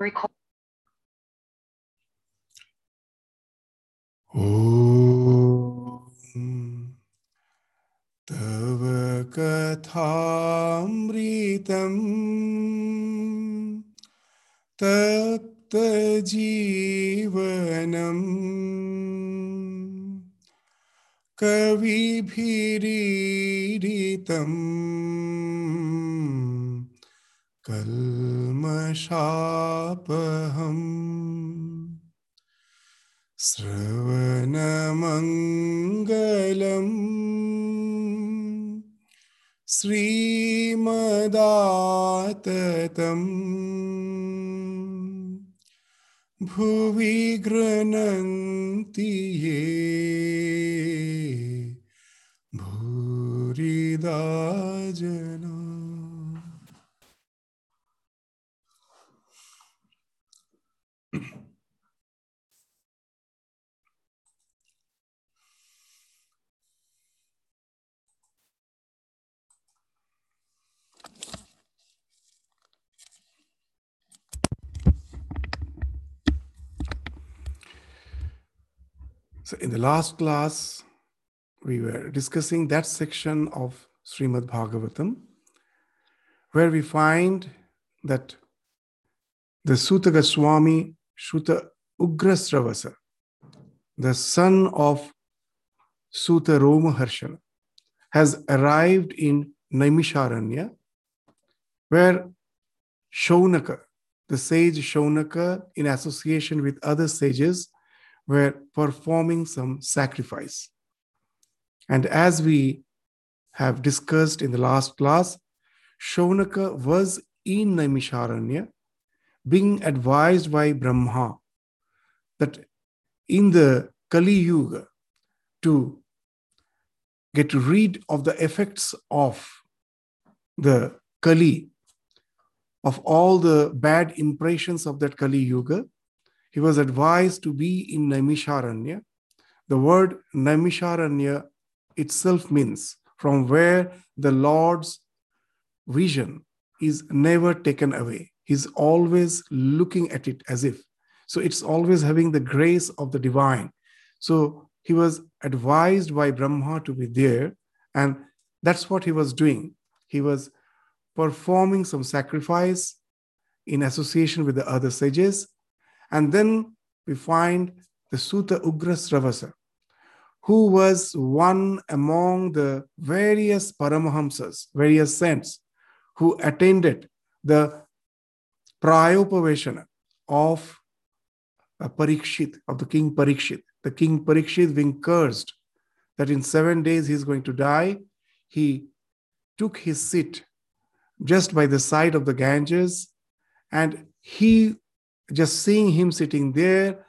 Record. ॐ तव कथामृतम् तप्तजीवनम् कविभिरीडितम् कल्मषापहम् श्रवणमङ्गलम्। श्रीमदाततम्। भुवि गृह्णन्ति ये। भूरिदा So, in the last class, we were discussing that section of Srimad Bhagavatam where we find that the Suta Goswami, Shuta Ugrasravasa, the son of Suta Romaharshana, has arrived in Naimisharanya, where Shaunaka, the sage Shaunaka, in association with other sages, were performing some sacrifice. And as we have discussed in the last class, Shaunaka was in Naimisharanya being advised by Brahma that in the Kali Yuga, to get rid of the effects of the Kali, of all the bad impressions of that Kali Yuga, he was advised to be in Naimisharanya. The word Naimisharanya itself means from where the Lord's vision is never taken away. He's always looking at it as if. So it's always having the grace of the divine. So he was advised by Brahma to be there, and that's what he was doing. He was performing some sacrifice in association with the other sages. And then we find the Suta Ugrasravasa, who was one among the various Paramahamsas, various saints, who attended the Prayopaveshana of Parikshit, of the king Parikshit. The king Parikshit being cursed that in seven days he is going to die, he took his seat just by the side of the Ganges and he, just seeing him sitting there,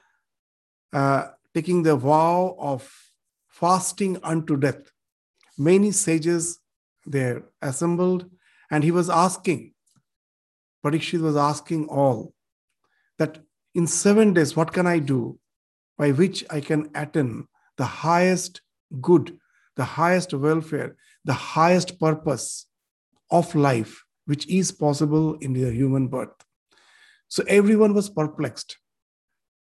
uh, taking the vow of fasting unto death. Many sages there assembled, and he was asking, Parikshit was asking all that in seven days, what can I do by which I can attain the highest good, the highest welfare, the highest purpose of life, which is possible in the human birth? So everyone was perplexed.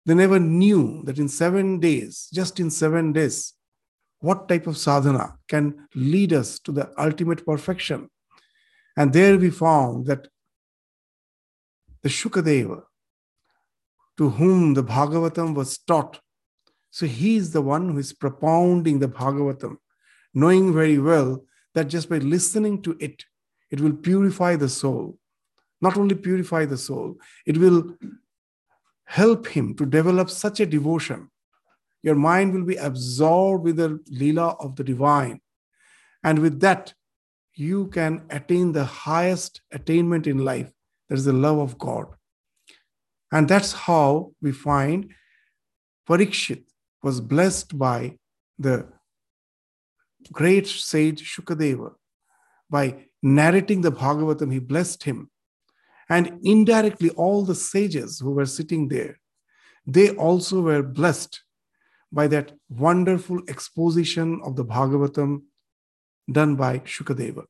They never knew that in seven days, just in seven days, what type of sadhana can lead us to the ultimate perfection. And there we found that the Shukadeva, to whom the Bhagavatam was taught, so he is the one who is propounding the Bhagavatam, knowing very well that just by listening to it, it will purify the soul. Not only purify the soul, it will help him to develop such a devotion. Your mind will be absorbed with the Leela of the divine. And with that, you can attain the highest attainment in life. That is the love of God. And that's how we find Parikshit was blessed by the great sage Shukadeva. By narrating the Bhagavatam, he blessed him. And indirectly, all the sages who were sitting there, they also were blessed by that wonderful exposition of the Bhagavatam done by Shukadeva.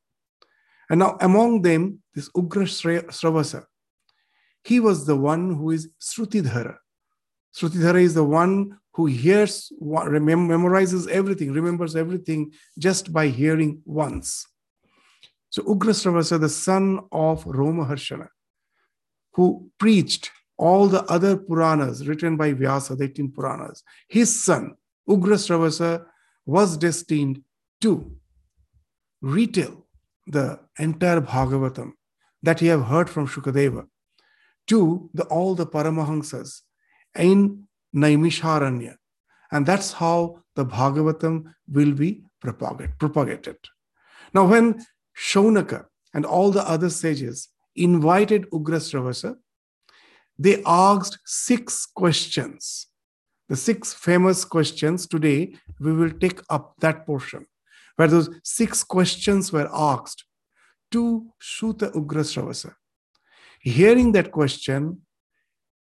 And now, among them, this Ugra Sravasa, he was the one who is Srutidhara. Srutidhara is the one who hears, memorizes everything, remembers everything just by hearing once. So Ugrasravasa, the son of Romaharshana, who preached all the other Puranas written by Vyasa, the 18 Puranas, his son, Ugrasravasa, was destined to retell the entire Bhagavatam that he have heard from Shukadeva to the, all the Paramahansas in Naimisharanya. And that's how the Bhagavatam will be propagate, propagated. Now, when Shaunaka and all the other sages invited Ugrasravasa, they asked six questions. The six famous questions today, we will take up that portion where those six questions were asked to Suta Ugrasravasa. Hearing that question,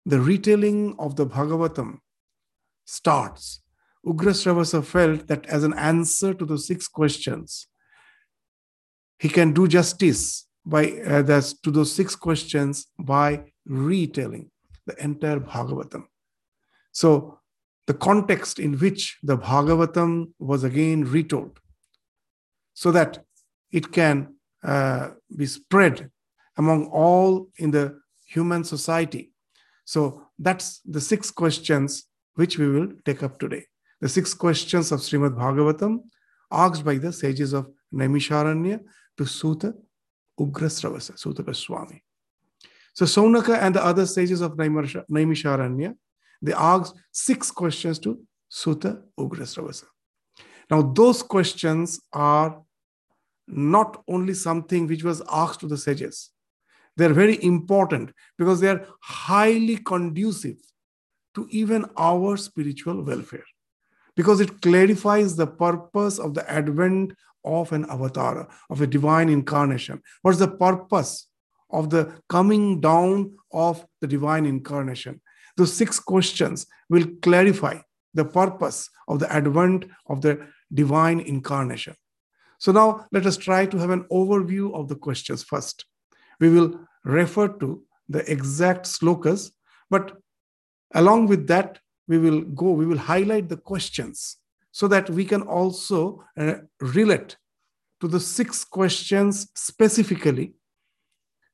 the retelling of the Bhagavatam starts. Ugrasravasa felt that as an answer to the six questions, he can do justice by uh, to those six questions by retelling the entire Bhagavatam. So, the context in which the Bhagavatam was again retold, so that it can uh, be spread among all in the human society. So that's the six questions which we will take up today. The six questions of Srimad Bhagavatam asked by the sages of Naimisharanya to Suta Ugrasravasa, Suta Goswami. So Saunaka and the other sages of Naimisharanya, they asked six questions to Suta Ugrasravasa. Now those questions are not only something which was asked to the sages, they're very important because they are highly conducive to even our spiritual welfare because it clarifies the purpose of the advent of an avatar, of a divine incarnation. What's the purpose of the coming down of the divine incarnation? Those six questions will clarify the purpose of the advent of the divine incarnation. So now let us try to have an overview of the questions first. We will refer to the exact slokas, but along with that, we will go, we will highlight the questions so that we can also uh, relate to the six questions specifically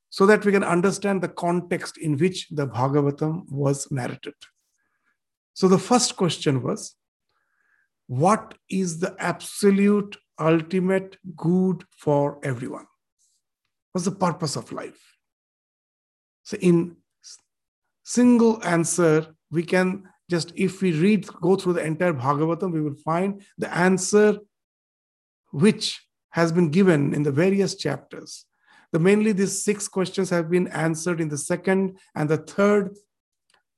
so that we can understand the context in which the Bhagavatam was narrated. So the first question was What is the absolute ultimate good for everyone. What's the purpose of life? So, in single answer, we can just, if we read, go through the entire Bhagavatam, we will find the answer which has been given in the various chapters. The mainly these six questions have been answered in the second and the third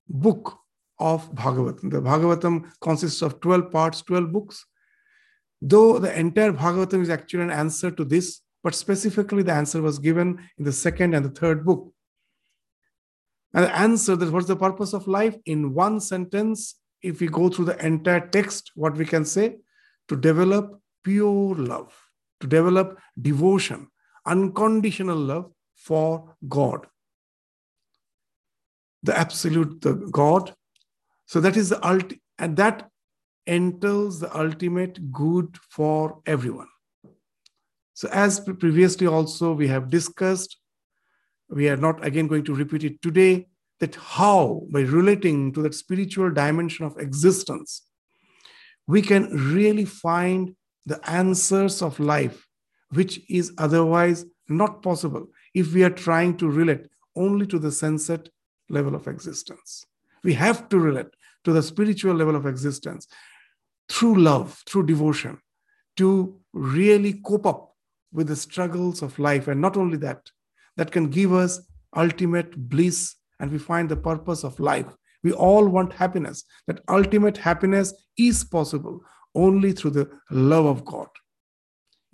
book of Bhagavatam. The Bhagavatam consists of 12 parts, 12 books. Though the entire Bhagavatam is actually an answer to this, but specifically the answer was given in the second and the third book. And the answer that what's the purpose of life? In one sentence, if we go through the entire text, what we can say? To develop pure love, to develop devotion, unconditional love for God. The absolute the God. So that is the ultimate, and that entails the ultimate good for everyone. So, as previously also we have discussed, we are not again going to repeat it today, that how, by relating to that spiritual dimension of existence, we can really find the answers of life, which is otherwise not possible if we are trying to relate only to the sensate level of existence. We have to relate to the spiritual level of existence through love, through devotion, to really cope up with the struggles of life. And not only that, that can give us ultimate bliss and we find the purpose of life. We all want happiness. That ultimate happiness is possible only through the love of God.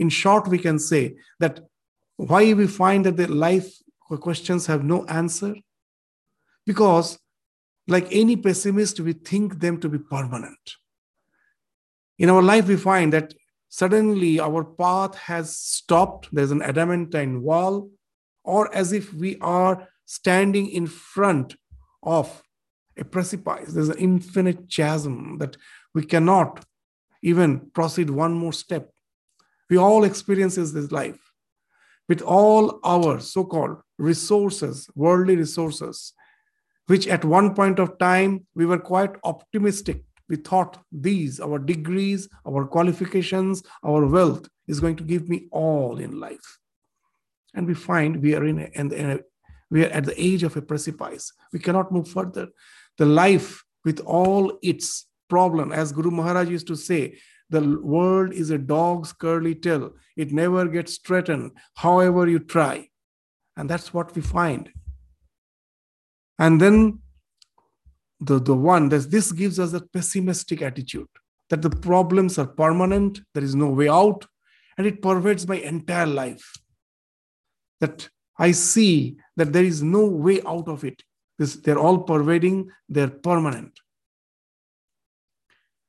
In short, we can say that why we find that the life questions have no answer? Because, like any pessimist, we think them to be permanent. In our life, we find that suddenly our path has stopped, there's an adamantine wall, or as if we are standing in front of a precipice. There's an infinite chasm that we cannot even proceed one more step. We all experiences this life with all our so-called resources, worldly resources, which at one point of time we were quite optimistic. We thought these, our degrees, our qualifications, our wealth is going to give me all in life. And we find we are in a, in a we are at the age of a precipice. We cannot move further. The life with all its problem, as Guru Maharaj used to say, the world is a dog's curly tail. It never gets straightened, however you try. And that's what we find. And then the, the one that this gives us a pessimistic attitude that the problems are permanent, there is no way out, and it pervades my entire life. That I see that there is no way out of it. This, they're all pervading, they're permanent.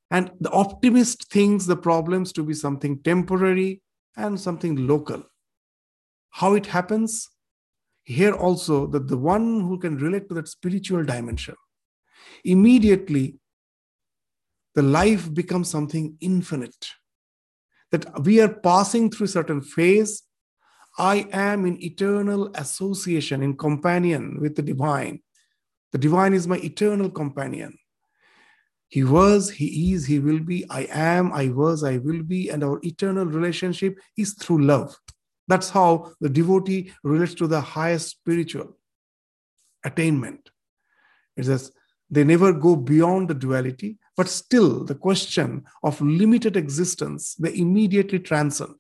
And the optimist thinks the problems to be something temporary and something local. How it happens? Here also, that the one who can relate to that spiritual dimension, immediately the life becomes something infinite. That we are passing through certain phase. I am in eternal association, in companion with the divine. The divine is my eternal companion. He was, He is, He will be, I am, I was, I will be, and our eternal relationship is through love. That's how the devotee relates to the highest spiritual attainment. It says they never go beyond the duality, but still the question of limited existence they immediately transcend.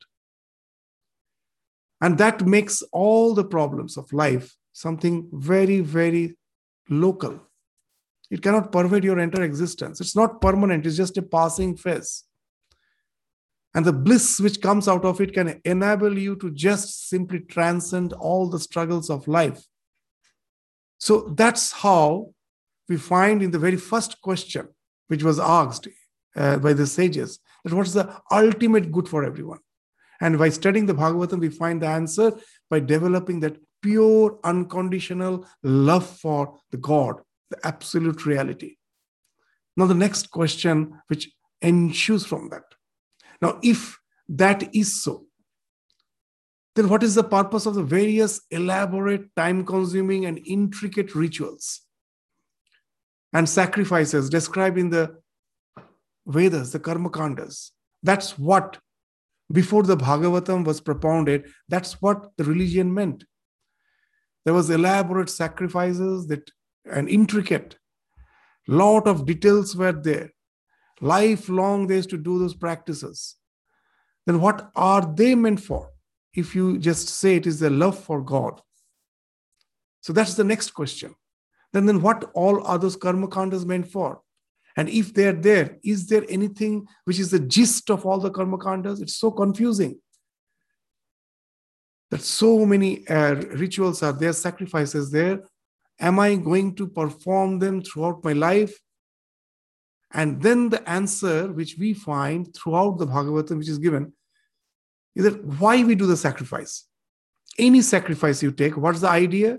And that makes all the problems of life something very, very local. It cannot pervade your entire existence. It's not permanent, it's just a passing phase. And the bliss which comes out of it can enable you to just simply transcend all the struggles of life. So that's how we find in the very first question, which was asked uh, by the sages, that what is the ultimate good for everyone? And by studying the Bhagavatam, we find the answer by developing that pure, unconditional love for the God the absolute reality. Now, the next question which ensues from that. Now, if that is so, then what is the purpose of the various elaborate, time consuming, and intricate rituals and sacrifices described in the Vedas, the Karma Kandas? That's what, before the Bhagavatam was propounded, that's what the religion meant. There was elaborate sacrifices that and intricate. Lot of details were there. Lifelong, they used to do those practices. Then what are they meant for? If you just say it is the love for God. So that's the next question. Then, then what all are those karma kandas meant for? And if they're there, is there anything which is the gist of all the karma kandas? It's so confusing that so many uh, rituals are there, sacrifices there, Am I going to perform them throughout my life? And then the answer which we find throughout the Bhagavatam, which is given, is that why we do the sacrifice. Any sacrifice you take, what's the idea?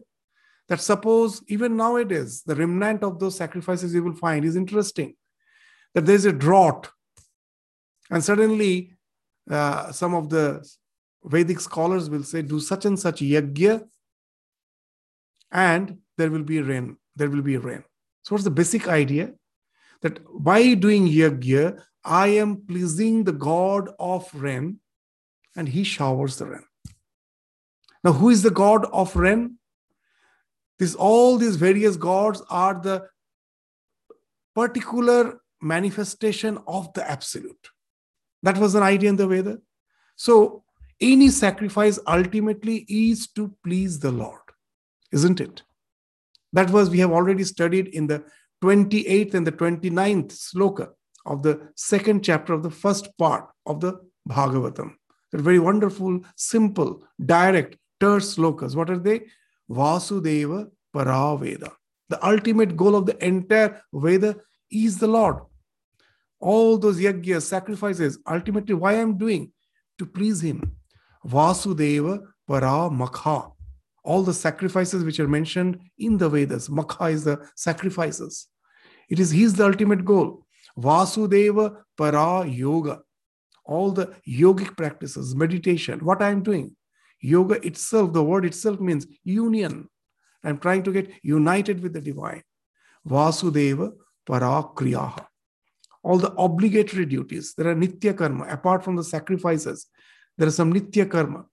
That suppose even nowadays, the remnant of those sacrifices you will find is interesting. That there's a drought, and suddenly uh, some of the Vedic scholars will say, do such and such yajna, and there will be rain. There will be rain. So, what's the basic idea? That by doing yajna, I am pleasing the God of rain, and He showers the rain. Now, who is the God of rain? This all these various gods are the particular manifestation of the absolute. That was an idea in the Veda. So, any sacrifice ultimately is to please the Lord, isn't it? That was, we have already studied in the 28th and the 29th sloka of the second chapter of the first part of the Bhagavatam. They're very wonderful, simple, direct, terse slokas. What are they? Vasudeva Paraveda. The ultimate goal of the entire Veda is the Lord. All those yajnas, sacrifices, ultimately, why I'm doing? To please Him. Vasudeva Paramakha all the sacrifices which are mentioned in the Vedas. Makha is the sacrifices. It is He's the ultimate goal. Vasudeva Para Yoga. All the yogic practices, meditation, what I am doing. Yoga itself, the word itself means union. I'm trying to get united with the divine. Vasudeva Para Kriyaha. All the obligatory duties. There are Nitya Karma. Apart from the sacrifices, there are some Nitya Karma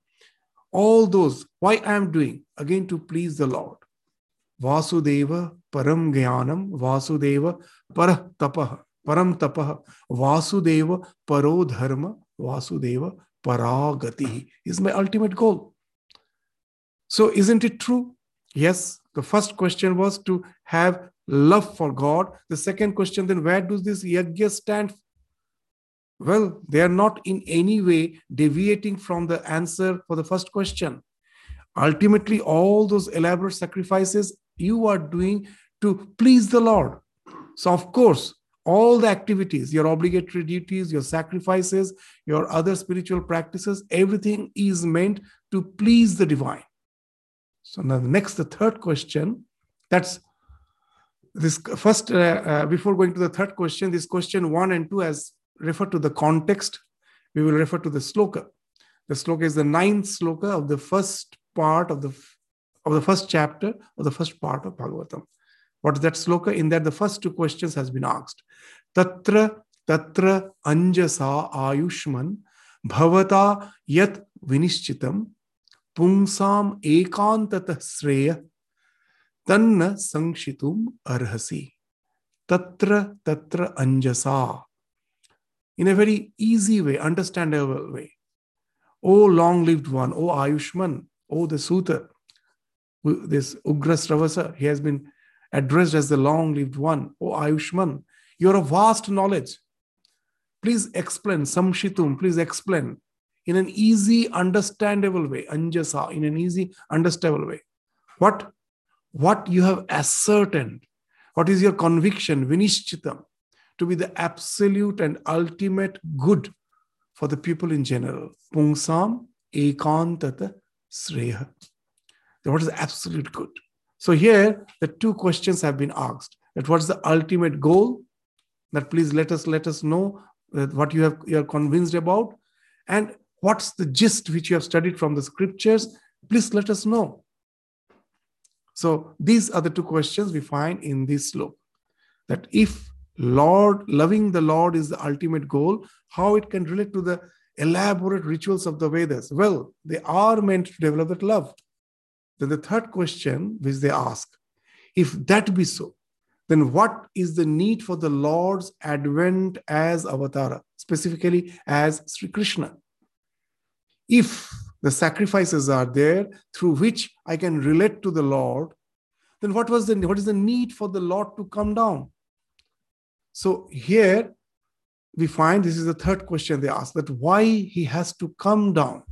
all those, why I am doing? Again, to please the Lord. Vasudeva Param Gyanam, Vasudeva Parah Tapah, Param Tapah, Vasudeva Paro Dharma, Vasudeva Paragati is my ultimate goal. So, isn't it true? Yes, the first question was to have love for God. The second question, then, where does this yajna stand well, they are not in any way deviating from the answer for the first question. Ultimately, all those elaborate sacrifices you are doing to please the Lord. So, of course, all the activities, your obligatory duties, your sacrifices, your other spiritual practices, everything is meant to please the divine. So, now the next, the third question, that's this first, uh, uh, before going to the third question, this question one and two, as refer to the context, we will refer to the sloka. The sloka is the ninth sloka of the first part of the of the first chapter of the first part of Bhagavatam. What is that sloka? In that, the first two questions has been asked. Tatra tatra anjasa ayushman bhavata yat vinishchitam pungsam ekantata sreya tanna sangshitum arhasi. Tatra tatra anjasa in a very easy way, understandable way. Oh, long lived one, oh, Ayushman, oh, the Suta, this Ugra he has been addressed as the long lived one, oh, Ayushman, you're a vast knowledge. Please explain, Samshitum, please explain in an easy, understandable way, Anjasa, in an easy, understandable way. What, what you have ascertained, what is your conviction, Vinishchitam, to be the absolute and ultimate good for the people in general. Pungsam ekantata sreha. What is absolute good? So here the two questions have been asked. That what is the ultimate goal? That please let us let us know what you have you are convinced about, and what's the gist which you have studied from the scriptures. Please let us know. So these are the two questions we find in this sloka. That if Lord, loving the Lord is the ultimate goal. How it can relate to the elaborate rituals of the Vedas? Well, they are meant to develop that love. Then the third question which they ask, if that be so, then what is the need for the Lord's advent as avatara, specifically as Sri Krishna? If the sacrifices are there through which I can relate to the Lord, then what was the what is the need for the Lord to come down? So here we find this is the third question they ask that why he has to come down.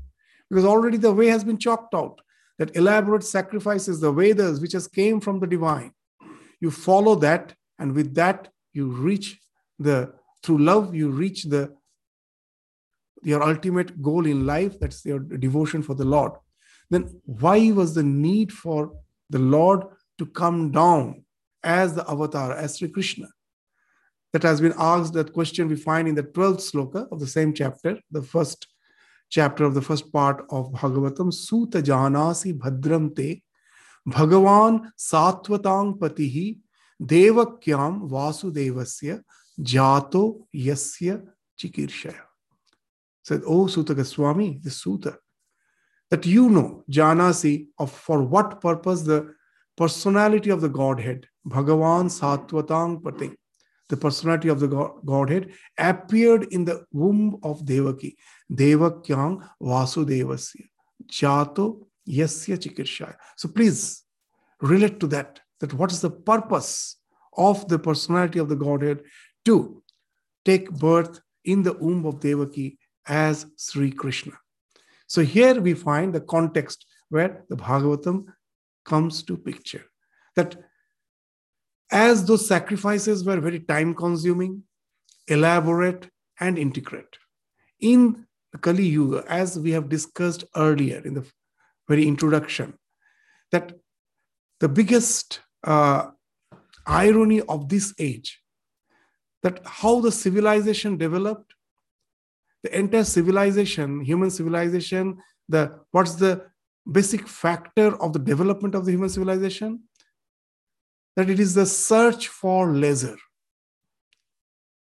Because already the way has been chalked out. That elaborate sacrifices, the Vedas, which has came from the divine. You follow that, and with that, you reach the through love, you reach the your ultimate goal in life, that's your devotion for the Lord. Then why was the need for the Lord to come down as the avatar, as Sri Krishna? that has been asked that question we find in the 12th sloka of the same chapter, the first chapter of the first part of Bhagavatam, Suta Janasi Bhadram Te, Bhagavan Satvatang Patihi, Devakyam Vasudevasya, Jato Yasya Chikirshaya. Said, Oh Suta Goswami, the Suta, that you know, Janasi, of for what purpose the personality of the Godhead, Bhagavan Satvatang Patihi the personality of the Godhead, appeared in the womb of Devaki. Devakyang Vasudevasya. Jato Yasya Chikirshaya. So please relate to that. That what is the purpose of the personality of the Godhead to take birth in the womb of Devaki as Sri Krishna. So here we find the context where the Bhagavatam comes to picture. That as those sacrifices were very time consuming, elaborate, and intricate. In Kali Yuga, as we have discussed earlier in the very introduction, that the biggest uh, irony of this age that how the civilization developed the entire civilization human civilization the what's the basic factor of the development of the human civilization that it is the search for leisure.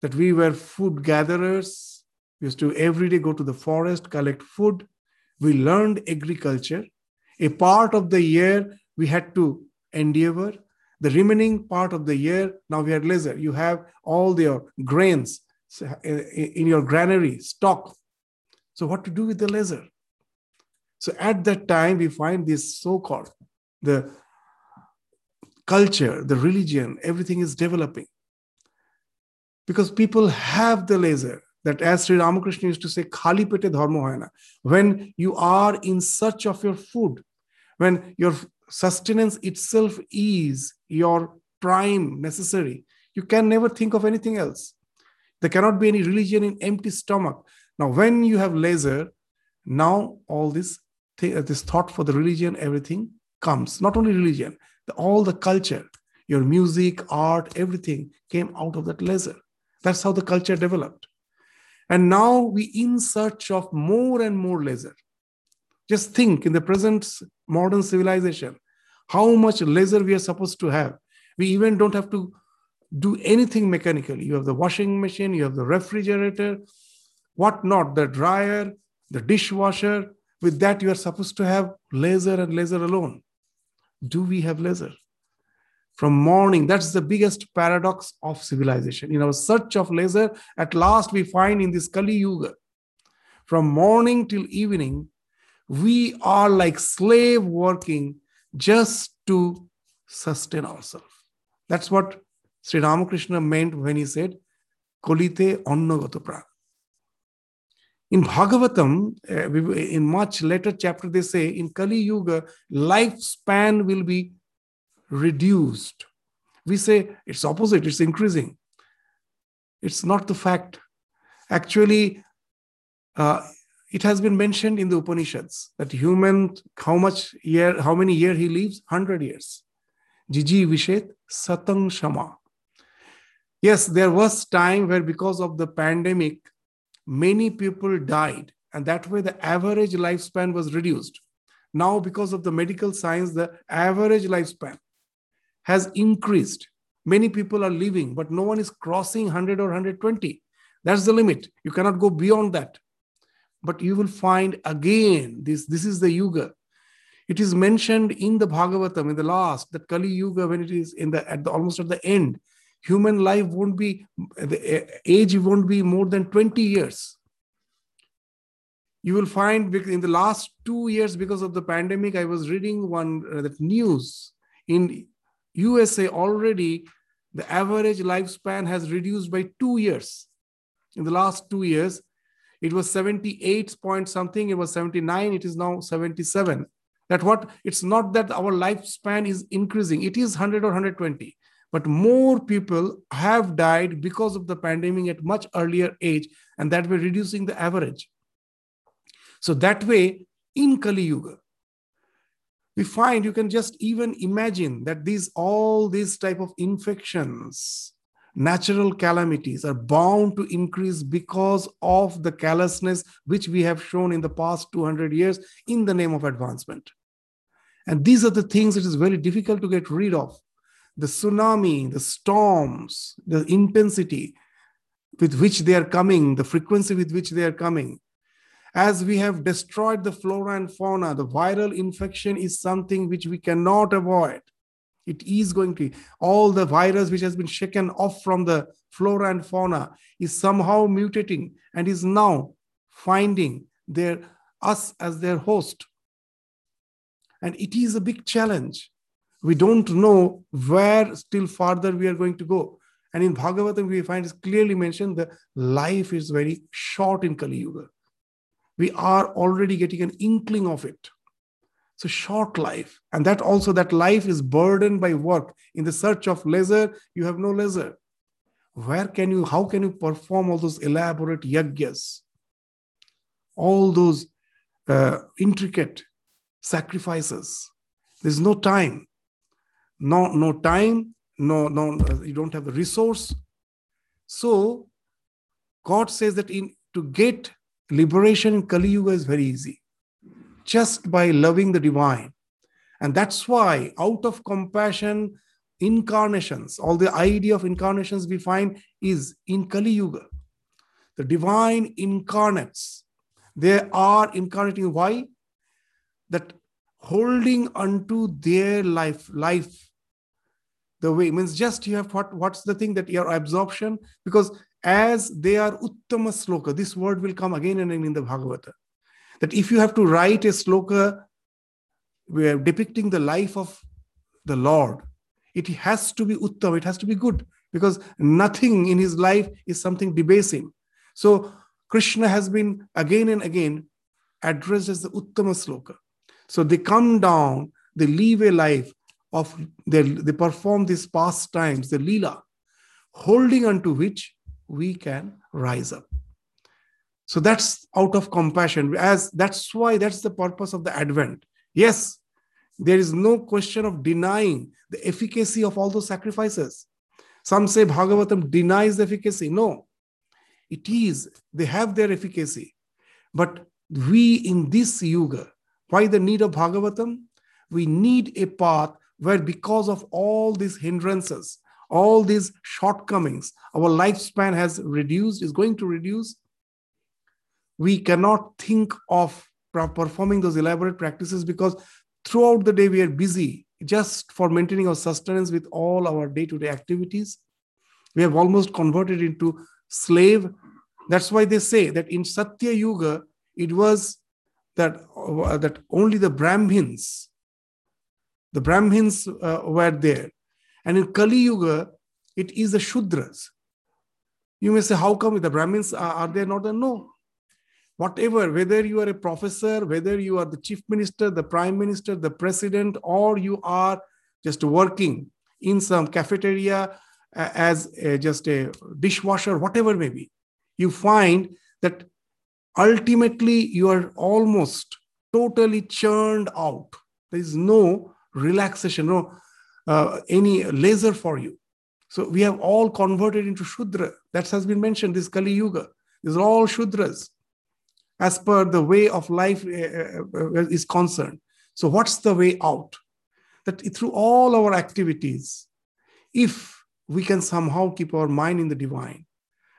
That we were food gatherers we used to every day go to the forest collect food. We learned agriculture. A part of the year we had to endeavor. The remaining part of the year now we had leisure. You have all your grains eh, eh, in your granary stock. So what to do with the leisure? So at that time, we find this so called the culture, the religion, everything is developing. Because people have the laser that as Sri Ramakrishna used to say, Khali pete dharma hoina. When you are in search of your food, when your sustenance itself is your prime necessary, you can never think of anything else. There cannot be any religion in empty stomach. Now, when you have laser, now all this th- this thought for the religion, everything comes. Not only religion, the, all the culture, your music, art, everything came out of that laser. That's how the culture developed. And now we in search of more and more laser. Just think in the present modern civilization, how much laser we are supposed to have. We even don't have to do anything mechanically. You have the washing machine, you have the refrigerator, what not, the dryer, the dishwasher, with that, you are supposed to have laser and laser alone. Do we have leisure? From morning, that's the biggest paradox of civilization. In our search of leisure, at last we find in this Kali Yuga, from morning till evening, we are like slave working just to sustain ourselves. That's what Sri Ramakrishna meant when he said, Kolite onnagato pran. In Bhagavatam, uh, in much later chapter, they say in Kali Yuga, lifespan will be reduced. We say it's opposite, it's increasing. It's not the fact. Actually, uh, it has been mentioned in the Upanishads that human, how much year, how many year he lives? 100 years. Jiji Vishet Satang Shama. Yes, there was time where because of the pandemic, many people died, and that way the average lifespan was reduced. Now, because of the medical science, the average lifespan has increased. Many people are living, but no one is crossing 100 or 120. That's the limit. You cannot go beyond that. But you will find again this, this is the Yuga. It is mentioned in the Bhagavatam in the last, that Kali Yuga, when it is in the at the almost at the end, human life won't be, the age won't be more than 20 years. You will find in the last two years, because of the pandemic, I was reading one uh, that news in USA already, the average lifespan has reduced by two years. In the last two years, it was 78 point something, it was 79, it is now 77. That what it's not that our lifespan is increasing, it is 100 or 120 but more people have died because of the pandemic at much earlier age and that way reducing the average. So that way in kali yuga we find you can just even imagine that these all these type of infections natural calamities are bound to increase because of the callousness which we have shown in the past 200 years in the name of advancement. And these are the things it is very difficult to get rid of the tsunami, the storms, the intensity with which they are coming, the frequency with which they are coming. As we have destroyed the flora and fauna, the viral infection is something which we cannot avoid. It is going to, all the virus which has been shaken off from the flora and fauna is somehow mutating and is now finding their us as their host. And it is a big challenge we don't know where still farther we are going to go. And in Bhagavatam, we find it's clearly mentioned that life is very short in Kali Yuga. We are already getting an inkling of it. A short life. And that also, that life is burdened by work. In the search of leisure, you have no leisure. Where can you, how can you perform all those elaborate yagyas? All those uh, intricate sacrifices There's no time. No, no time, no, no, you don't have the resource. So God says that in to get liberation in Kali Yuga is very easy. Just by loving the divine. And that's why, out of compassion, incarnations, all the idea of incarnations we find is in Kali Yuga. The divine incarnates. They are incarnating. Why? That holding unto their life, life, the way means just you have what what's the thing that your absorption because as they are uttama sloka, this word will come again and again in the Bhagavata. That if you have to write a sloka we are depicting the life of the Lord, it has to be uttam, it has to be good, because nothing in his life is something debasing. So Krishna has been again and again addressed as the uttama sloka. So they come down, they live a life of they, they perform these pastimes, the lila, holding unto which we can rise up. So that's out of compassion. As that's why that's the purpose of the Advent. Yes, there is no question of denying the efficacy of all those sacrifices. Some say Bhagavatam denies the efficacy. No, it is. They have their efficacy. But we in this yuga, why the need of Bhagavatam? We need a path where, because of all these hindrances, all these shortcomings, our lifespan has reduced, is going to reduce. We cannot think of performing those elaborate practices because throughout the day we are busy just for maintaining our sustenance with all our day to day activities. We have almost converted into slave. That's why they say that in Satya Yuga, it was that, uh, that only the Brahmins, the Brahmins uh, were there. And in Kali Yuga, it is the Shudras. You may say, how come the Brahmins are, are there not? No. Whatever, whether you are a professor, whether you are the chief minister, the prime minister, the president, or you are just working in some cafeteria uh, as a, just a dishwasher, whatever may be, you find that ultimately you are almost totally churned out. There is no relaxation, no uh, any laser for you. So we have all converted into Shudra. That has been mentioned, this Kali Yuga. These are all Shudras as per the way of life uh, uh, is concerned. So, what's the way out? That through all our activities, if we can somehow keep our mind in the divine,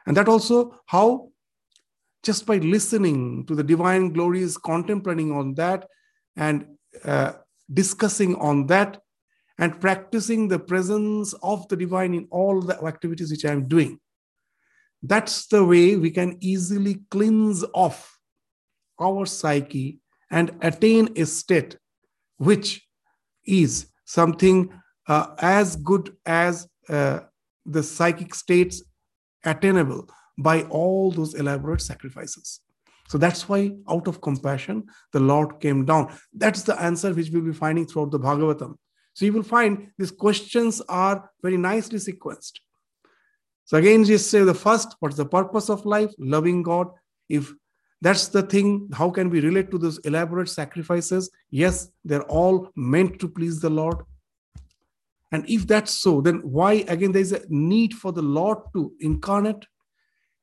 and that also how just by listening to the divine glories, contemplating on that, and uh, discussing on that, and practicing the presence of the divine in all the activities which I am doing. That's the way we can easily cleanse off our psyche and attain a state which is something uh, as good as uh, the psychic states attainable by all those elaborate sacrifices. So that's why, out of compassion, the Lord came down. That's the answer which we'll be finding throughout the Bhagavatam. So you will find these questions are very nicely sequenced. So again, just say the first, what's the purpose of life? Loving God. If that's the thing, how can we relate to those elaborate sacrifices? Yes, they're all meant to please the Lord. And if that's so, then why again there's a need for the Lord to incarnate?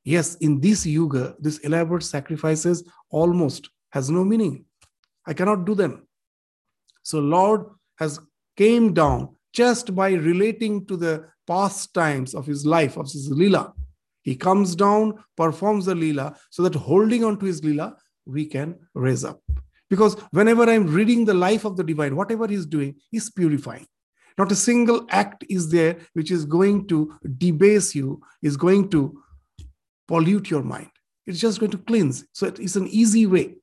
Yes, in this yuga, these elaborate sacrifices almost has no meaning. I cannot do them. So Lord has came down just by relating to the past times of his life, of his lila. He comes down, performs the lila, so that holding on to his lila, we can raise up. Because whenever I'm reading the life of the divine, whatever he's doing, he's purifying. Not a single act is there which is going to debase you, is going to pollute your mind. It's just going to cleanse. So it's an easy way.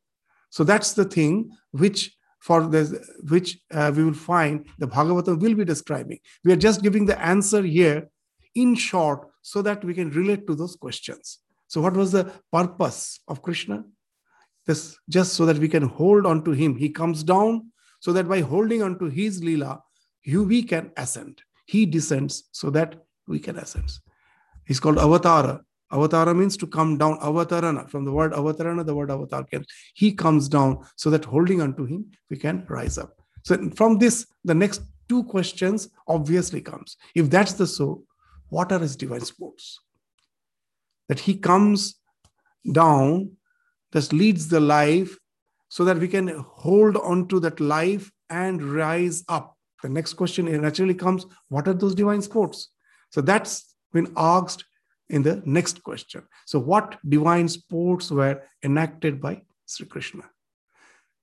So that's the thing which for the which uh, we will find the Bhagavatam will be describing. We are just giving the answer here in short so that we can relate to those questions. So, what was the purpose of Krishna? This just so that we can hold on to him. He comes down so that by holding on to his lila, you we can ascend. He descends so that we can ascend. He's called Avatara. Avatara means to come down. Avatarana. From the word avatarana, the word avatar comes. He comes down so that holding onto him, we can rise up. So from this, the next two questions obviously comes. If that's the so, what are his divine sports? That he comes down, thus leads the life so that we can hold on to that life and rise up. The next question naturally comes what are those divine sports? So that's been asked in the next question. So, what divine sports were enacted by Sri Krishna?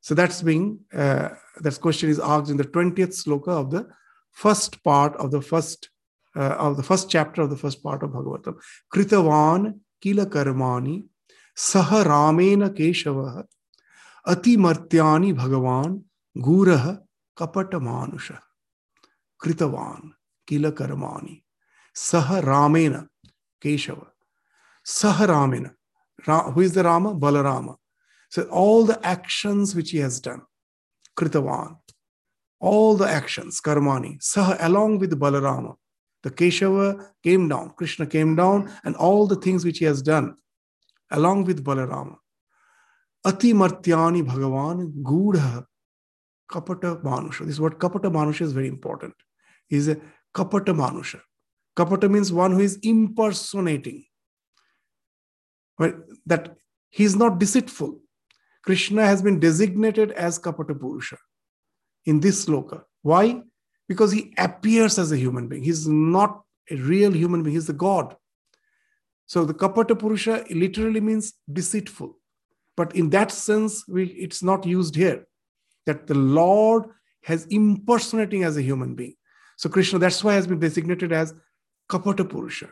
So that's being uh, that question is asked in the twentieth sloka of the first part of the first uh, of the first chapter of the first part of Bhagavatam. Kritavan kila karmani saha ramena keshava ati martyani bhagavan gurah kapata manusha. Kritavan kila karmani saha ramena keshava saha ramena. Ra, who is the Rama? Balarama. So all the actions which he has done, Kritavan, all the actions, Karmani, Saha, along with Balarama, the Keshava came down, Krishna came down, and all the things which he has done, along with Balarama. Ati Martyani Bhagavan Gudha Kapata Manusha. This word Kapata Manusha is very important. Is a Kapata Manusha. Kapata means one who is impersonating. That he is not deceitful. Krishna has been designated as Kapata Purusha in this sloka. Why? Because he appears as a human being. He's not a real human being, he's the God. So the Kapata Purusha literally means deceitful. But in that sense, we, it's not used here. That the Lord has impersonating as a human being. So Krishna, that's why has been designated as Kapata Purusha.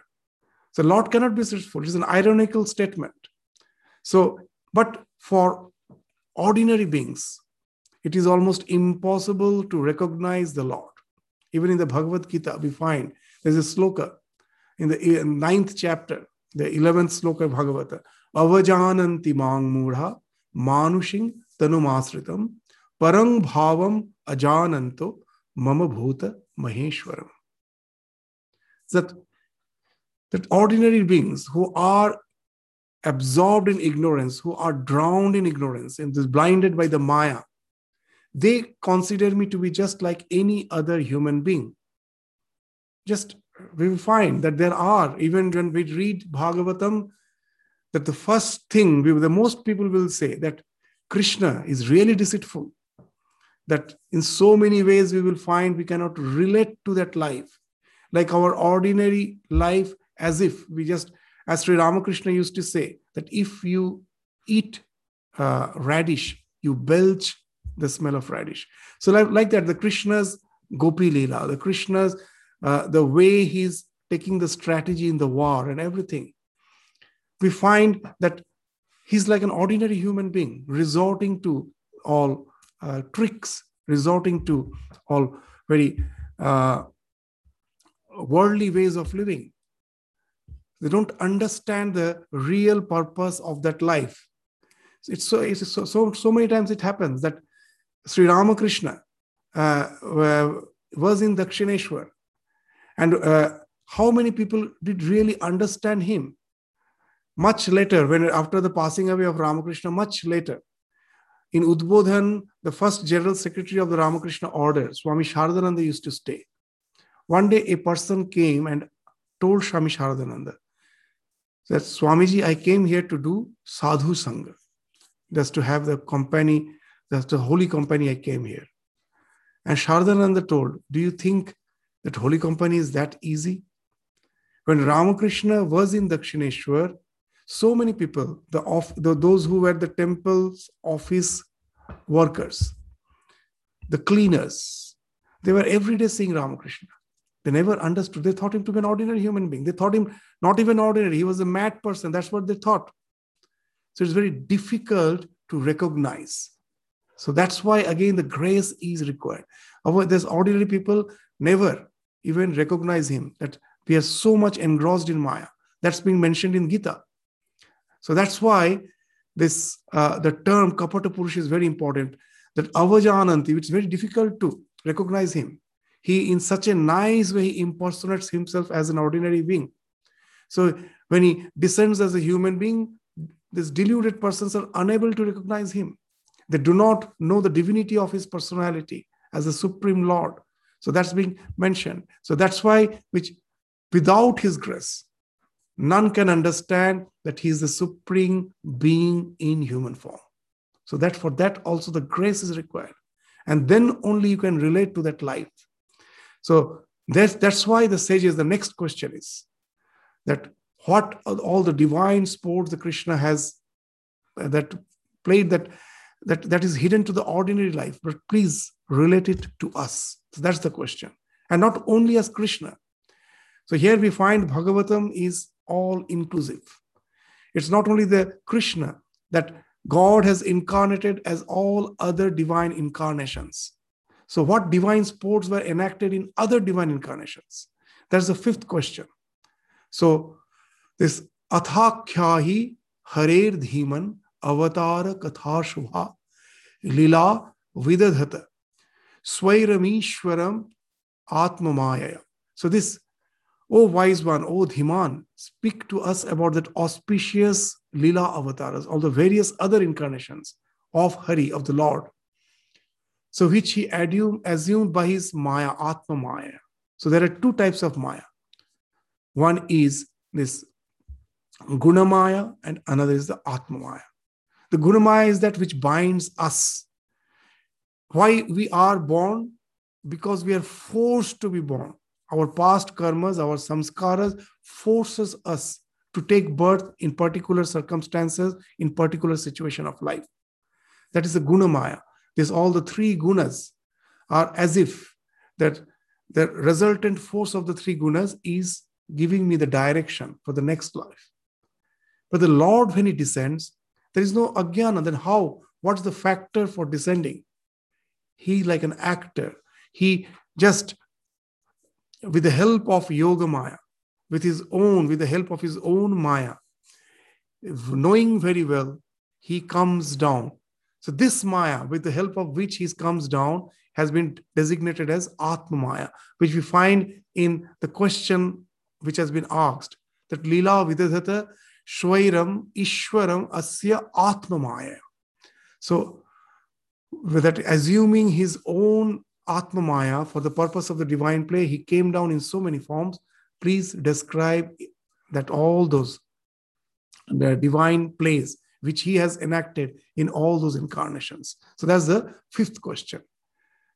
So Lord cannot be deceitful. It's an ironical statement. So, but for ordinary beings, it is almost impossible to recognize the Lord. Even in the Bhagavad Gita, we find there's a sloka in the ninth chapter, the 11th sloka of Bhagavata. Avajananti mang manushing tanumasritam parang bhavam ajananto mama bhuta maheshwaram. That, that ordinary beings who are absorbed in ignorance, who are drowned in ignorance and is blinded by the Maya, they consider me to be just like any other human being. Just we will find that there are, even when we read Bhagavatam, that the first thing we, the most people will say that Krishna is really deceitful. That in so many ways we will find we cannot relate to that life, like our ordinary life, as if we just as Sri Ramakrishna used to say, that if you eat uh, radish, you belch the smell of radish. So, like, like that, the Krishna's Gopi Leela, the Krishna's, uh, the way he's taking the strategy in the war and everything, we find that he's like an ordinary human being, resorting to all uh, tricks, resorting to all very uh, worldly ways of living. They don't understand the real purpose of that life. It's so, it's so, so, so many times it happens that Sri Ramakrishna uh, was in Dakshineshwar. And uh, how many people did really understand him? Much later, when after the passing away of Ramakrishna, much later, in Udbodhan, the first general secretary of the Ramakrishna order, Swami Sharadananda used to stay. One day, a person came and told Swami Sharadananda that Swamiji, I came here to do sadhu sangha, just to have the company, that's the holy company I came here. And Sharadananda told, Do you think that holy company is that easy? When Ramakrishna was in Dakshineshwar, so many people, the, off, the those who were the temple's office workers, the cleaners, they were every day seeing Ramakrishna. They never understood. They thought him to be an ordinary human being. They thought him not even ordinary. He was a mad person. That's what they thought. So it's very difficult to recognize. So that's why, again, the grace is required. There's ordinary people never even recognize him, that we are so much engrossed in Maya. That's being mentioned in Gita. So that's why this uh, the term Kapata Purusha is very important. That Avajananti, it's very difficult to recognize him he in such a nice way he impersonates himself as an ordinary being so when he descends as a human being these deluded persons are unable to recognize him they do not know the divinity of his personality as the Supreme Lord. So that's being mentioned. So that's why, which without his grace, none can understand that he is the supreme being in human form. So that for that also the grace is required. And then only you can relate to that life. So that's, that's why the sages, the next question is that what all the divine sports the Krishna has uh, that played that that that is hidden to the ordinary life, but please relate it to us. So that's the question. And not only as Krishna. So here we find Bhagavatam is all inclusive. It's not only the Krishna that God has incarnated as all other divine incarnations. So, what divine sports were enacted in other divine incarnations? That's the fifth question. So, this Athakyahi Harer Dhiman Avatar Katha Shubha Lila Vidadhata Swairamishwaram Atmamaya. So, this, oh wise one, oh Dhiman, speak to us about that auspicious Lila avatars, all the various other incarnations of Hari, of the Lord. So, which he assumed by his Maya, Atma Maya. So, there are two types of Maya. One is this Gunamaya, and another is the Atma Maya. The Gunamaya is that which binds us. Why we are born? Because we are forced to be born. Our past karmas, our samskaras forces us to take birth in particular circumstances, in particular situation of life. That is the gunamaya. This all the three gunas are as if that the resultant force of the three gunas is giving me the direction for the next life. But the Lord, when He descends, there is no ajnana. Then how? What's the factor for descending? He, like an actor, he just, with the help of Yoga Maya, with his own, with the help of his own Maya, knowing very well, he comes down. So, this Maya, with the help of which he comes down, has been designated as Atma Maya, which we find in the question which has been asked that Lila Vidadhata Shwairam Ishwaram Asya Atma Maya. So, that, assuming his own Atma Maya for the purpose of the divine play, he came down in so many forms please describe that all those the divine plays which he has enacted in all those incarnations. So that's the fifth question.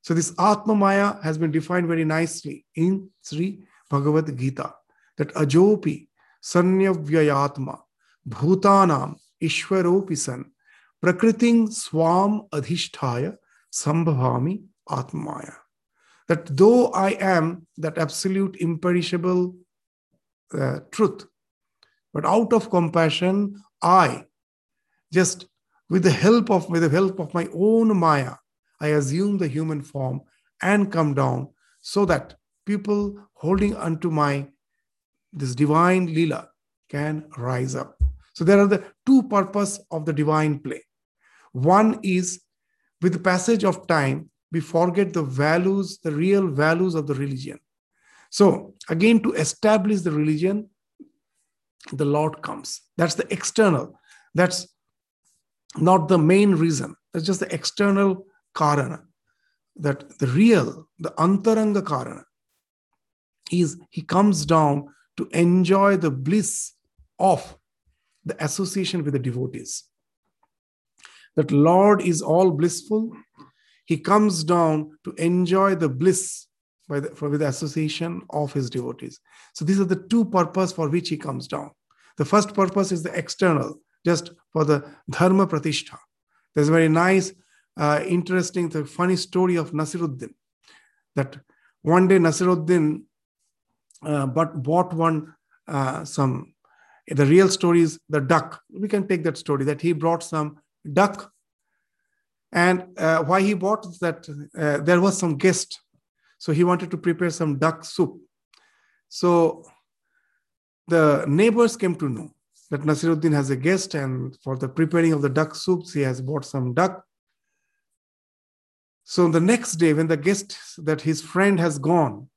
So this Atma Maya has been defined very nicely in Sri Bhagavad Gita that Ajopi Sanyavyayatma Bhutanam Ishwaropi San Prakriting Swam Adhisthaya Sambhavami Atmaya that though I am that absolute imperishable uh, truth, but out of compassion, I just with the help of with the help of my own Maya, I assume the human form and come down so that people holding unto my this divine lila can rise up. So there are the two purpose of the divine play. One is with the passage of time, we forget the values, the real values of the religion. So, again, to establish the religion, the Lord comes. That's the external. That's not the main reason. That's just the external karana. That the real, the antaranga karana, is he comes down to enjoy the bliss of the association with the devotees. That Lord is all blissful he comes down to enjoy the bliss by the, for, with the association of his devotees. So these are the two purposes for which he comes down. The first purpose is the external, just for the dharma pratishtha. There's a very nice, uh, interesting, the funny story of Nasiruddin. That one day Nasiruddin uh, but bought one uh, some. The real story is the duck. We can take that story that he brought some duck and uh, why he bought that, uh, there was some guest. So he wanted to prepare some duck soup. So the neighbors came to know that Nasiruddin has a guest, and for the preparing of the duck soups, he has bought some duck. So the next day, when the guest that his friend has gone,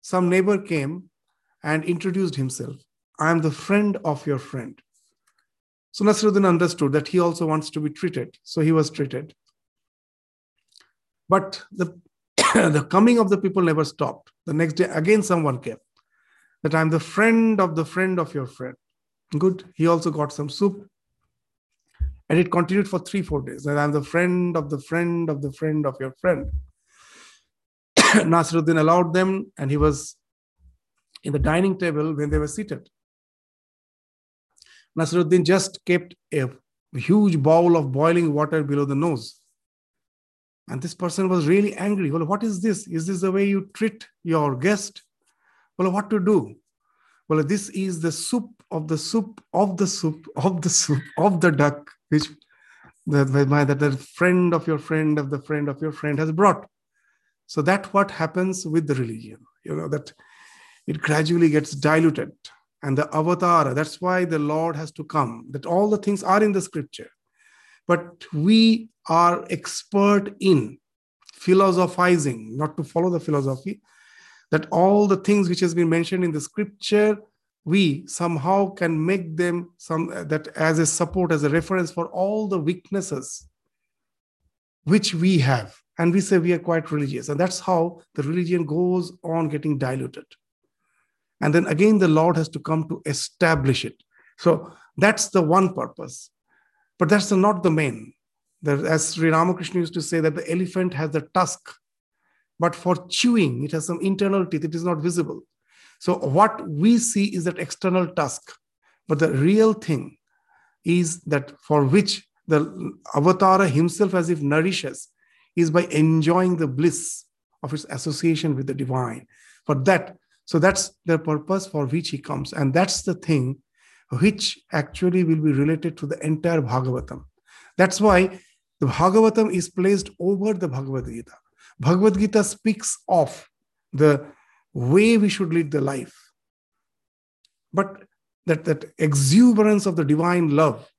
some neighbor came and introduced himself. I am the friend of your friend. So Nasruddin understood that he also wants to be treated. So he was treated. But the the coming of the people never stopped. The next day, again, someone came. That I'm the friend of the friend of your friend. Good. He also got some soup. And it continued for three, four days. And I'm the friend of the friend of the friend of your friend. Nasiruddin allowed them, and he was in the dining table when they were seated. Nasiruddin just kept a huge bowl of boiling water below the nose. And this person was really angry. Well, what is this? Is this the way you treat your guest? Well, what to do? Well, this is the soup of the soup of the soup of the soup of the duck, which that, that the friend of your friend of the friend of your friend has brought. So that what happens with the religion, you know, that it gradually gets diluted. And the avatar, that's why the Lord has to come, that all the things are in the scripture. But we are expert in philosophizing, not to follow the philosophy, that all the things which has been mentioned in the scripture, we somehow can make them some uh, that as a support, as a reference for all the weaknesses which we have and we say we are quite religious. And that's how the religion goes on getting diluted. And then again, the Lord has to come to establish it. So that's the one purpose. But that's not the main. as Sri Ramakrishna used to say, that the elephant has the tusk, but for chewing, it has some internal teeth, it is not visible. So what we see is that external tusk. But the real thing is that for which the avatara himself as if nourishes is by enjoying the bliss of its association with the divine. For that, so that's the purpose for which he comes. And that's the thing which actually will be related to the entire Bhagavatam. That's why the Bhagavatam is placed over the Bhagavad Gita. Bhagavad Gita speaks of the way we should lead the life. But that, that exuberance of the divine love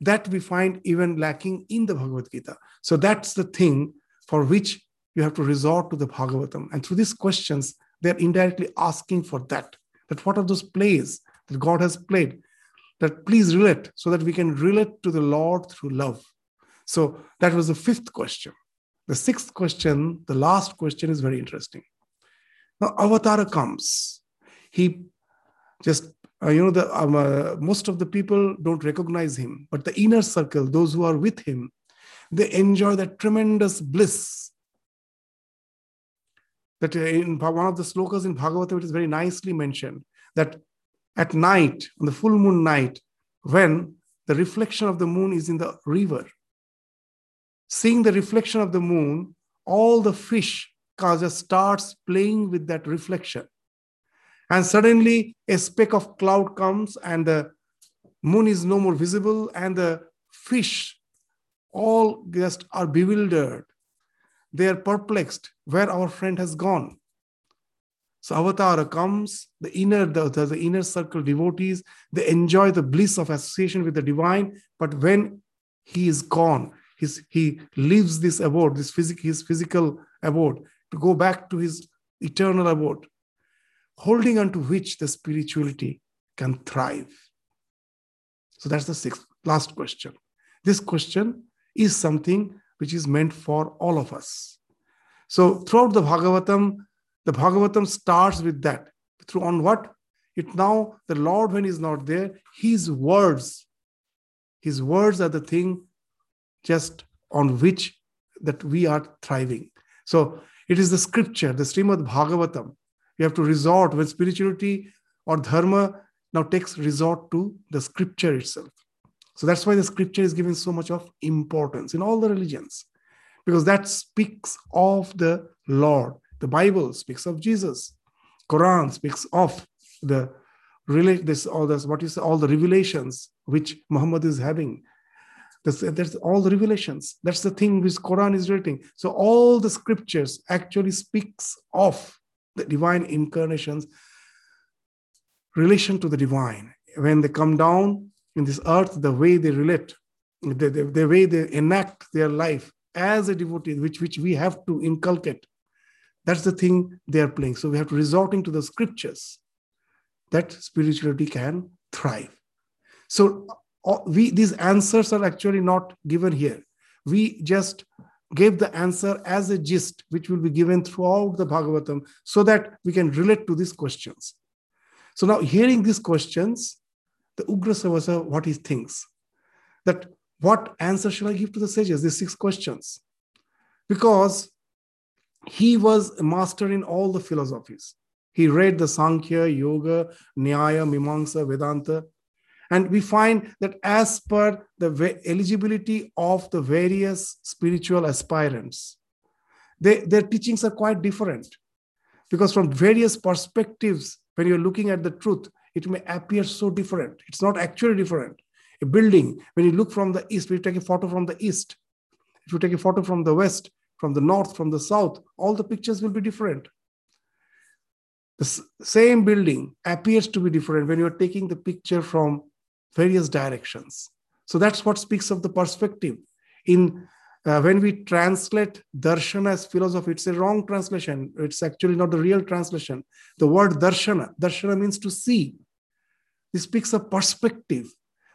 that we find even lacking in the Bhagavad Gita. So that's the thing for which you have to resort to the Bhagavatam. And through these questions, they're indirectly asking for that. That what are those plays that God has played? That please relate so that we can relate to the Lord through love. So that was the fifth question. The sixth question, the last question, is very interesting. Now, Avatara comes. He just uh, you know the um, uh, most of the people don't recognize him but the inner circle those who are with him they enjoy that tremendous bliss that uh, in one of the slokas in bhagavatam it is very nicely mentioned that at night on the full moon night when the reflection of the moon is in the river seeing the reflection of the moon all the fish just starts playing with that reflection. And suddenly a speck of cloud comes and the moon is no more visible and the fish all just are bewildered. They are perplexed where our friend has gone. So avatar comes the inner the, the, the inner circle devotees they enjoy the bliss of association with the divine but when he is gone his, he leaves this abode this physic, his physical abode to go back to his eternal abode holding on to which the spirituality can thrive. So that's the sixth, last question. This question is something which is meant for all of us. So throughout the Bhagavatam, the Bhagavatam starts with that. Through on what? It now, the Lord, when He's not there, His words, His words are the thing just on which that we are thriving. So it is the scripture, the Srimad Bhagavatam, you have to resort when spirituality or dharma now takes resort to the scripture itself. So that's why the scripture is given so much of importance in all the religions, because that speaks of the Lord. The Bible speaks of Jesus. Quran speaks of the relate this all this what is all the revelations which Muhammad is having. That's, that's all the revelations. That's the thing which Quran is writing. So all the scriptures actually speaks of the divine incarnations relation to the divine when they come down in this earth the way they relate the, the, the way they enact their life as a devotee which which we have to inculcate that's the thing they are playing so we have to resorting to the scriptures that spirituality can thrive so we these answers are actually not given here we just gave the answer as a gist, which will be given throughout the Bhagavatam, so that we can relate to these questions. So now, hearing these questions, the Ugra Sravasa, what he thinks, that what answer should I give to the sages? These six questions. Because he was a master in all the philosophies. He read the Sankhya, Yoga, Nyaya, Mimamsa, Vedanta. And we find that as per the eligibility of the various spiritual aspirants, they, their teachings are quite different. Because from various perspectives, when you're looking at the truth, it may appear so different. It's not actually different. A building, when you look from the east, we take a photo from the east. If you take a photo from the west, from the north, from the south, all the pictures will be different. The same building appears to be different when you're taking the picture from various directions. So that's what speaks of the perspective. In uh, when we translate darshana as philosophy, it's a wrong translation. It's actually not the real translation. The word darshana, darshana means to see. This speaks of perspective.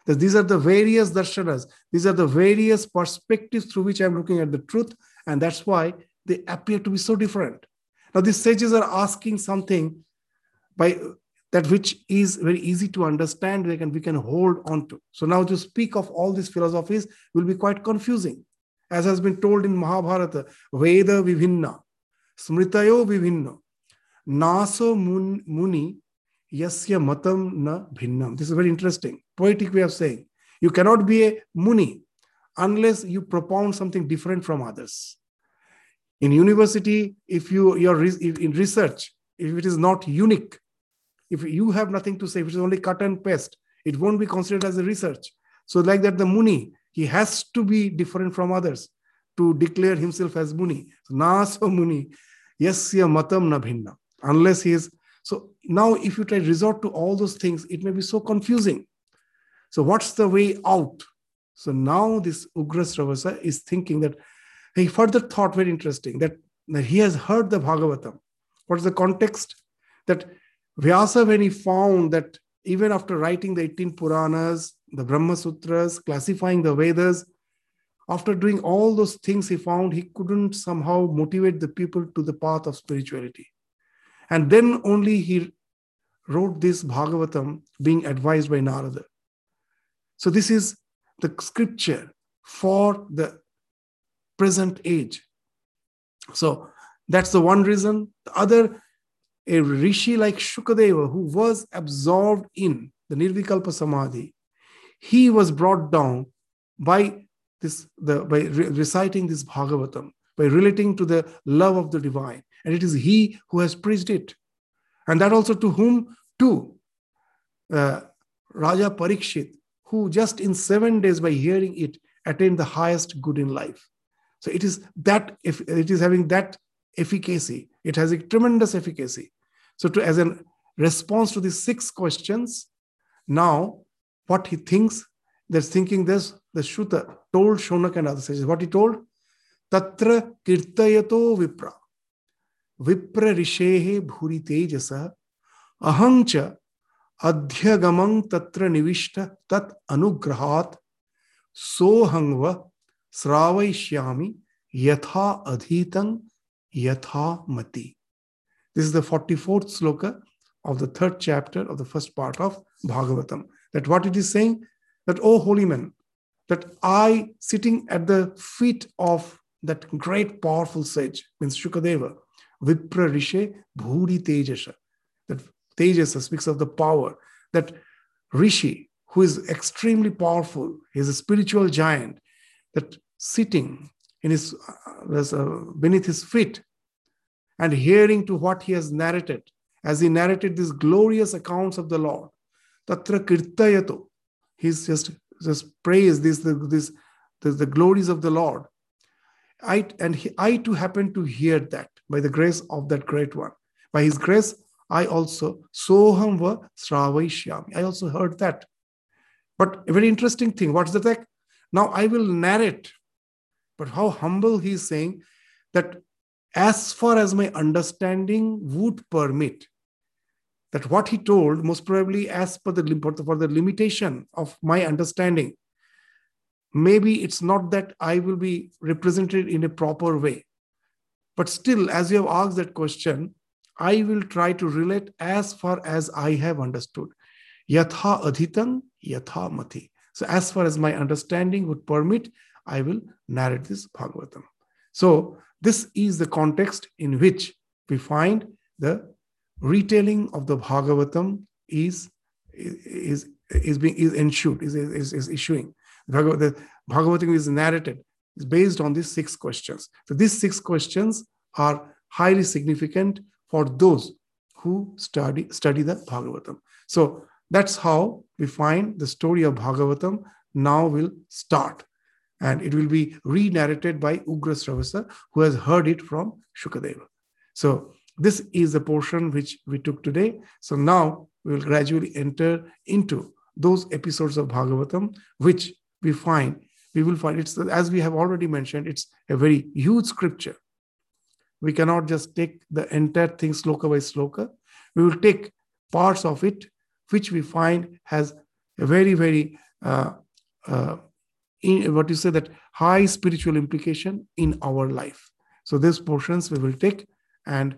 That these are the various darshanas. These are the various perspectives through which I'm looking at the truth, and that's why they appear to be so different. Now, these sages are asking something by that which is very easy to understand, we can, we can hold on to. So now to speak of all these philosophies will be quite confusing. As has been told in Mahabharata, Veda Vivinna, Smritayo Vivinna, Naso Muni, Yasya Matam Na Bhinnam. This is very interesting, poetic way of saying. You cannot be a Muni unless you propound something different from others. In university, if you you're in research, if it is not unique, if you have nothing to say, if it is only cut and paste, it won't be considered as a research. So, like that, the Muni, he has to be different from others to declare himself as Muni. Nasa Muni, yasya matam na bhinna. Unless he is. So now, if you try to resort to all those things, it may be so confusing. So, what's the way out? So now this Ugra Sravasa is thinking that he further thought very interesting that, that he has heard the Bhagavatam. What is the context? That Vyasa, when he found that even after writing the 18 Puranas, the Brahma Sutras, classifying the Vedas, after doing all those things, he found he couldn't somehow motivate the people to the path of spirituality. And then only he wrote this Bhagavatam being advised by Narada. So, this is the scripture for the present age. So, that's the one reason. The other a rishi like Shukadeva, who was absorbed in the Nirvikalpa Samadhi, he was brought down by this the by re- reciting this Bhagavatam, by relating to the love of the divine. And it is he who has preached it. And that also to whom? To uh, Raja Parikshit, who just in seven days by hearing it attained the highest good in life. So it is that if it is having that efficacy, it has a tremendous efficacy. So, to, as a response to these six questions, now what he thinks, there's thinking this, the Suta told Shonak and other sages. What he told? Tatra kirtayato vipra. Vipra rishehe bhuri tejasa. Ahancha adhyagamang tatra nivishta tat anugrahat sohangva sravaishyami yatha adhitang yatha mati. This is the 44th sloka of the third chapter of the first part of Bhagavatam. That what it is saying, that, oh holy man, that I, sitting at the feet of that great powerful sage, means Shukadeva, Vipra Rishe Bhuri Tejasha. That Tejasa speaks of the power. That Rishi, who is extremely powerful, he is a spiritual giant, that sitting in his, uh, uh beneath his feet, and hearing to what he has narrated, as he narrated these glorious accounts of the Lord. Tatra kirtayato. He's just, just praise this, the, this, the, glories of the Lord. I, and he, I too happen to hear that by the grace of that great one. By his grace, I also, soham va sravaishyami. I also heard that. But a very interesting thing, what's the fact? Now I will narrate. But how humble he is saying that as far as my understanding would permit. That what he told, most probably as per the for the limitation of my understanding, maybe it's not that I will be represented in a proper way. But still, as you have asked that question, I will try to relate as far as I have understood. Yatha adhitan, yatha mati. So, as far as my understanding would permit, I will narrate this Bhagavatam. So, this is the context in which we find the retelling of the Bhagavatam is, is, is being is ensued, is, is, is issuing. The Bhagavatam is narrated, is based on these six questions. So these six questions are highly significant for those who study, study the Bhagavatam. So that's how we find the story of Bhagavatam now will start. And it will be re-narrated by Ugra Sravasa, who has heard it from Shukadeva. So this is the portion which we took today. So now we will gradually enter into those episodes of Bhagavatam, which we find, we will find it's as we have already mentioned, it's a very huge scripture. We cannot just take the entire thing sloka by sloka. We will take parts of it, which we find has a very, very uh, uh, in what you say that high spiritual implication in our life. So these portions we will take and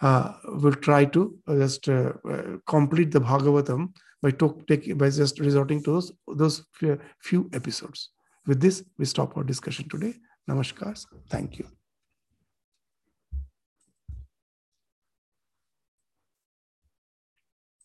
uh, we'll try to just uh, uh, complete the Bhagavatam by, talk, take, by just resorting to those, those few episodes. With this, we stop our discussion today. Namaskar. Thank you.